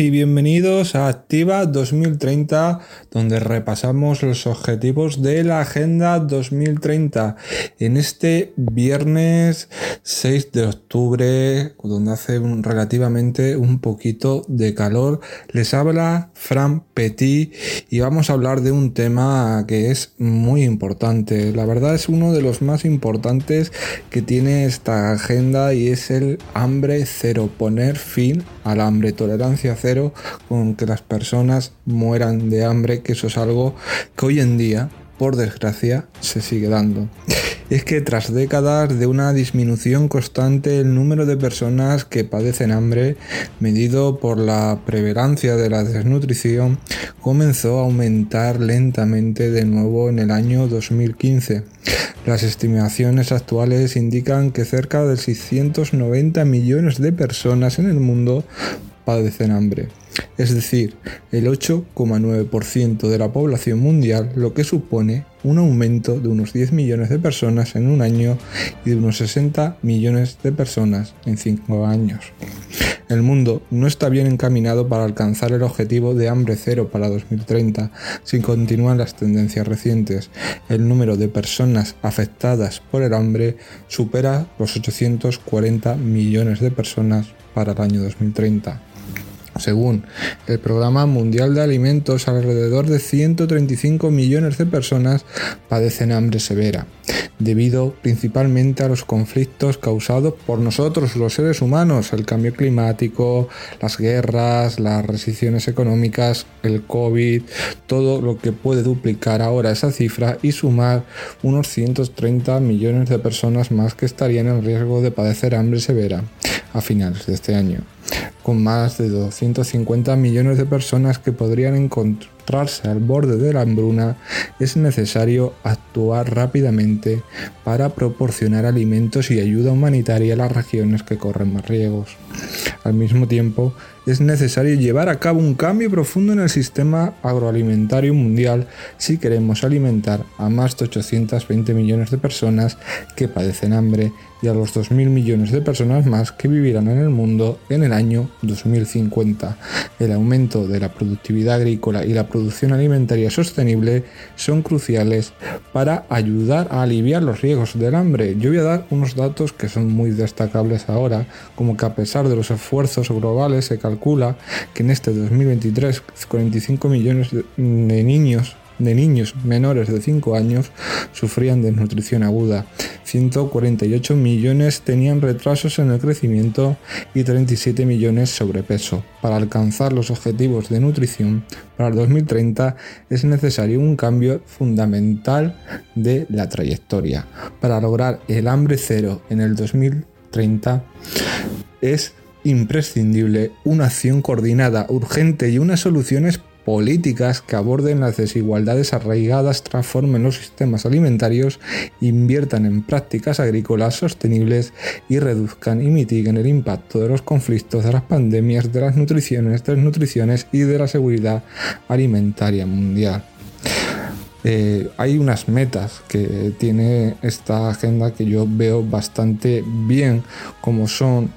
y bienvenidos a Activa 2030, donde repasamos los objetivos de la Agenda 2030 en este viernes 6 de octubre, donde hace relativamente un poquito de calor. Les habla Fran Petit y vamos a hablar de un tema que es muy importante. La verdad es uno de los más importantes que tiene esta agenda y es el hambre cero, poner fin al hambre, tolerancia cero con que las personas mueran de hambre, que eso es algo que hoy en día, por desgracia, se sigue dando es que tras décadas de una disminución constante el número de personas que padecen hambre, medido por la prevalencia de la desnutrición, comenzó a aumentar lentamente de nuevo en el año 2015. Las estimaciones actuales indican que cerca de 690 millones de personas en el mundo padecen hambre es decir, el 8,9% de la población mundial, lo que supone un aumento de unos 10 millones de personas en un año y de unos 60 millones de personas en 5 años. El mundo no está bien encaminado para alcanzar el objetivo de hambre cero para 2030 si continúan las tendencias recientes. El número de personas afectadas por el hambre supera los 840 millones de personas para el año 2030. Según el Programa Mundial de Alimentos, alrededor de 135 millones de personas padecen hambre severa, debido principalmente a los conflictos causados por nosotros, los seres humanos, el cambio climático, las guerras, las restricciones económicas, el COVID, todo lo que puede duplicar ahora esa cifra y sumar unos 130 millones de personas más que estarían en riesgo de padecer hambre severa a finales de este año con más de 250 millones de personas que podrían encontrarse al borde de la hambruna, es necesario actuar rápidamente para proporcionar alimentos y ayuda humanitaria a las regiones que corren más riesgos. Al mismo tiempo, es necesario llevar a cabo un cambio profundo en el sistema agroalimentario mundial si queremos alimentar a más de 820 millones de personas que padecen hambre y a los 2.000 millones de personas más que vivirán en el mundo en el año 2050. El aumento de la productividad agrícola y la producción alimentaria sostenible son cruciales para ayudar a aliviar los riesgos del hambre. Yo voy a dar unos datos que son muy destacables ahora, como que a pesar de los esfuerzos globales se calcula que en este 2023 45 millones de niños de niños menores de 5 años sufrían desnutrición aguda, 148 millones tenían retrasos en el crecimiento y 37 millones sobrepeso. Para alcanzar los objetivos de nutrición para el 2030 es necesario un cambio fundamental de la trayectoria. Para lograr el hambre cero en el 2030 es imprescindible una acción coordinada, urgente y unas soluciones políticas que aborden las desigualdades arraigadas, transformen los sistemas alimentarios, inviertan en prácticas agrícolas sostenibles y reduzcan y mitiguen el impacto de los conflictos, de las pandemias, de las nutriciones, desnutriciones y de la seguridad alimentaria mundial. Eh, hay unas metas que tiene esta agenda que yo veo bastante bien, como son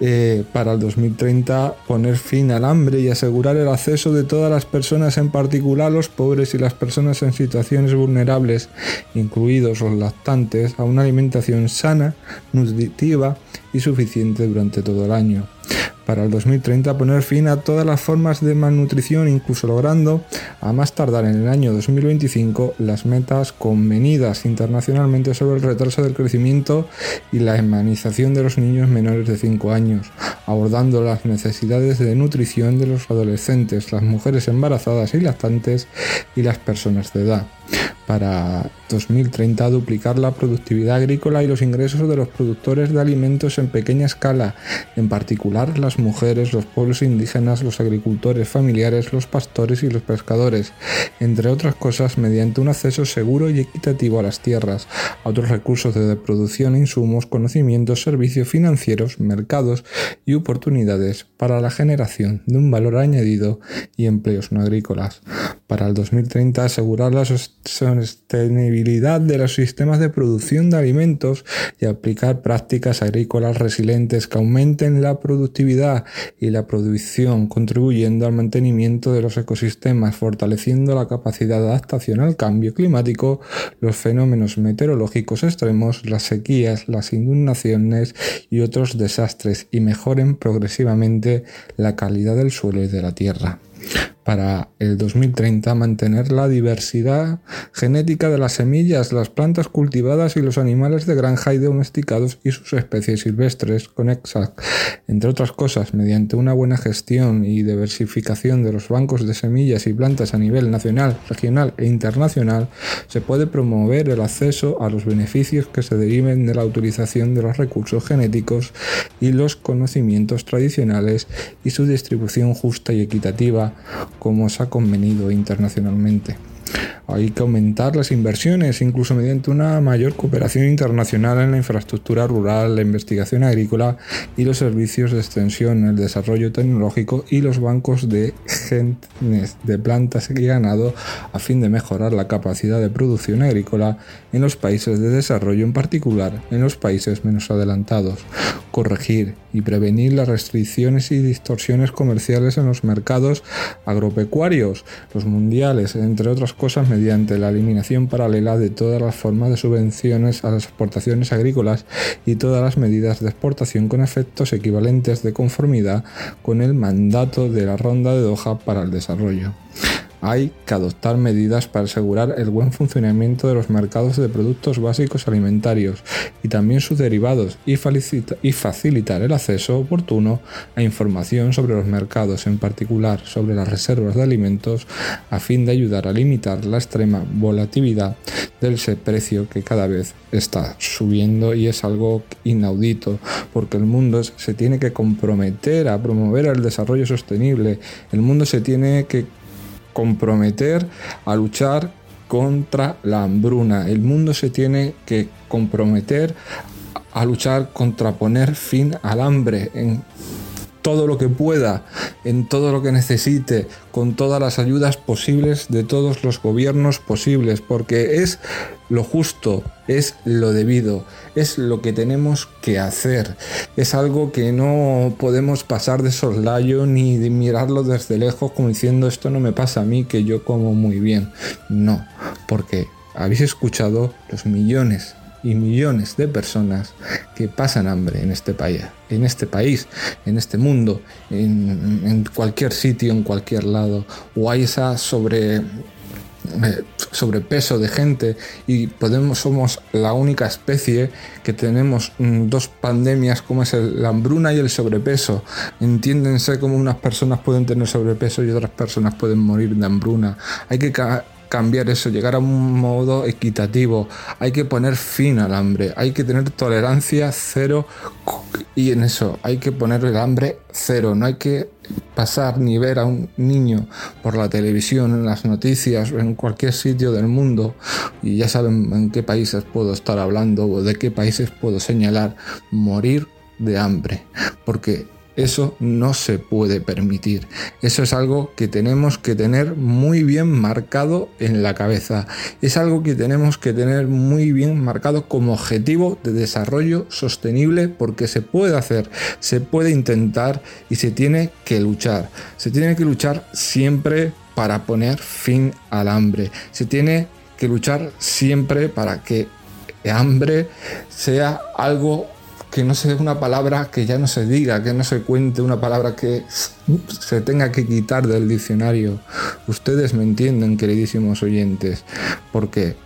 eh, para el 2030 poner fin al hambre y asegurar el acceso de todas las personas, en particular los pobres y las personas en situaciones vulnerables, incluidos los lactantes, a una alimentación sana, nutritiva y suficiente durante todo el año para el 2030 poner fin a todas las formas de malnutrición, incluso logrando, a más tardar en el año 2025, las metas convenidas internacionalmente sobre el retraso del crecimiento y la humanización de los niños menores de 5 años, abordando las necesidades de nutrición de los adolescentes, las mujeres embarazadas y lactantes y las personas de edad para 2030 duplicar la productividad agrícola y los ingresos de los productores de alimentos en pequeña escala, en particular las mujeres, los pueblos indígenas, los agricultores familiares, los pastores y los pescadores, entre otras cosas mediante un acceso seguro y equitativo a las tierras, a otros recursos de producción, insumos, conocimientos, servicios financieros, mercados y oportunidades para la generación de un valor añadido y empleos no agrícolas. Para el 2030 asegurar la sostenibilidad sostenibilidad de los sistemas de producción de alimentos y aplicar prácticas agrícolas resilientes que aumenten la productividad y la producción, contribuyendo al mantenimiento de los ecosistemas, fortaleciendo la capacidad de adaptación al cambio climático, los fenómenos meteorológicos extremos, las sequías, las inundaciones y otros desastres y mejoren progresivamente la calidad del suelo y de la tierra para el 2030 mantener la diversidad genética de las semillas, las plantas cultivadas y los animales de granja y domesticados y sus especies silvestres conexas, entre otras cosas, mediante una buena gestión y diversificación de los bancos de semillas y plantas a nivel nacional, regional e internacional, se puede promover el acceso a los beneficios que se deriven de la utilización de los recursos genéticos y los conocimientos tradicionales y su distribución justa y equitativa como se ha convenido internacionalmente. Hay que aumentar las inversiones, incluso mediante una mayor cooperación internacional en la infraestructura rural, la investigación agrícola y los servicios de extensión, el desarrollo tecnológico y los bancos de genes de plantas y ganado a fin de mejorar la capacidad de producción agrícola en los países de desarrollo, en particular en los países menos adelantados. Corregir y prevenir las restricciones y distorsiones comerciales en los mercados agropecuarios, los mundiales, entre otras cosas mediante la eliminación paralela de todas las formas de subvenciones a las exportaciones agrícolas y todas las medidas de exportación con efectos equivalentes de conformidad con el mandato de la ronda de Doha para el desarrollo hay que adoptar medidas para asegurar el buen funcionamiento de los mercados de productos básicos alimentarios y también sus derivados y, facilitar el acceso oportuno a información sobre los mercados, en particular sobre las reservas de alimentos, a fin de ayudar a limitar la extrema volatilidad del precio que cada vez está subiendo y es algo inaudito porque el mundo se tiene que comprometer a promover el desarrollo sostenible, el mundo se tiene que comprometer a luchar contra la hambruna. El mundo se tiene que comprometer a luchar contra poner fin al hambre en todo lo que pueda, en todo lo que necesite, con todas las ayudas posibles de todos los gobiernos posibles, porque es lo justo, es lo debido, es lo que tenemos que hacer. Es algo que no podemos pasar de soslayo ni de mirarlo desde lejos como diciendo esto no me pasa a mí que yo como muy bien. No, porque habéis escuchado los millones y millones de personas que pasan hambre en este país, en este país, en este mundo, en, cualquier sitio, en cualquier lado, o hay esa sobre eh, sobrepeso de gente y podemos somos la única especie que tenemos mm, dos pandemias como es la hambruna y el sobrepeso. Entiéndense como unas personas pueden tener sobrepeso y otras personas pueden morir de hambruna. Hay que cambiar eso, llegar a un modo equitativo. Hay que poner fin al hambre, hay que tener tolerancia cero y en eso hay que poner el hambre cero. No hay que pasar ni ver a un niño por la televisión, en las noticias en cualquier sitio del mundo y ya saben en qué países puedo estar hablando o de qué países puedo señalar morir de hambre porque eso no se puede permitir. Eso es algo que tenemos que tener muy bien marcado en la cabeza. Es algo que tenemos que tener muy bien marcado como objetivo de desarrollo sostenible porque se puede hacer, se puede intentar y se tiene que luchar. Se tiene que luchar siempre para poner fin al hambre. Se tiene que luchar siempre para que hambre sea algo que no sea una palabra que ya no se diga, que no se cuente, una palabra que se tenga que quitar del diccionario. Ustedes me entienden, queridísimos oyentes, porque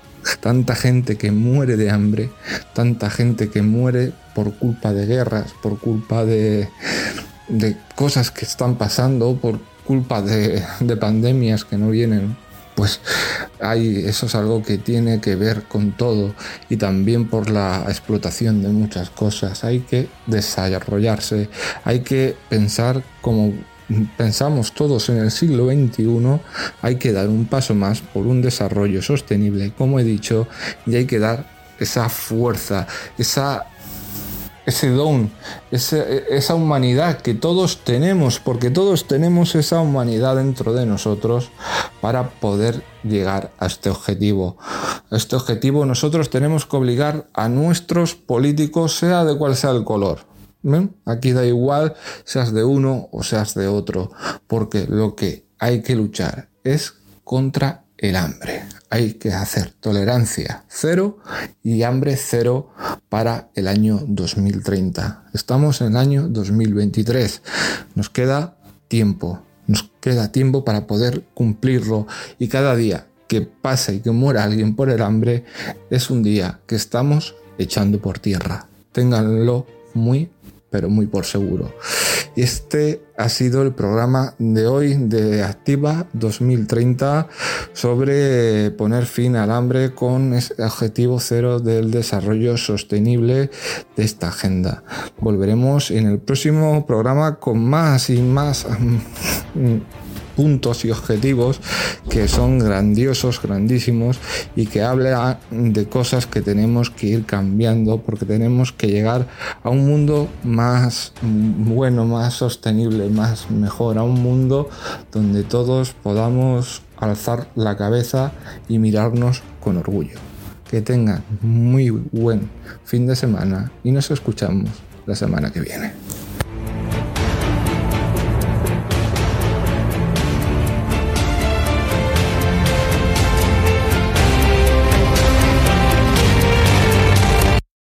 tanta gente que muere de hambre, tanta gente que muere por culpa de guerras, por culpa de, de cosas que están pasando, por culpa de, de pandemias que no vienen pues hay, eso es algo que tiene que ver con todo y también por la explotación de muchas cosas. Hay que desarrollarse, hay que pensar como pensamos todos en el siglo XXI, hay que dar un paso más por un desarrollo sostenible, como he dicho, y hay que dar esa fuerza, esa ese don, esa humanidad que todos tenemos, porque todos tenemos esa humanidad dentro de nosotros para poder llegar a este objetivo. Este objetivo nosotros tenemos que obligar a nuestros políticos, sea de cual sea el color. Aquí da igual seas de uno o seas de otro, porque lo que hay que luchar es contra el hambre. Hay que hacer tolerancia cero y hambre cero para el año 2030. Estamos en el año 2023. Nos queda tiempo. Nos queda tiempo para poder cumplirlo y cada día que pase y que muera alguien por el hambre es un día que estamos echando por tierra. Ténganlo muy pero muy por seguro. Y este ha sido el programa de hoy de Activa 2030 sobre poner fin al hambre con ese objetivo cero del desarrollo sostenible de esta agenda. Volveremos en el próximo programa con más y más mm, puntos y objetivos que son grandiosos, grandísimos y que hablan de cosas que tenemos que ir cambiando porque tenemos que llegar a un mundo más bueno, más sostenible, más mejor, a un mundo donde todos podamos alzar la cabeza y mirarnos con orgullo. Que tengan muy buen fin de semana y nos escuchamos la semana que viene.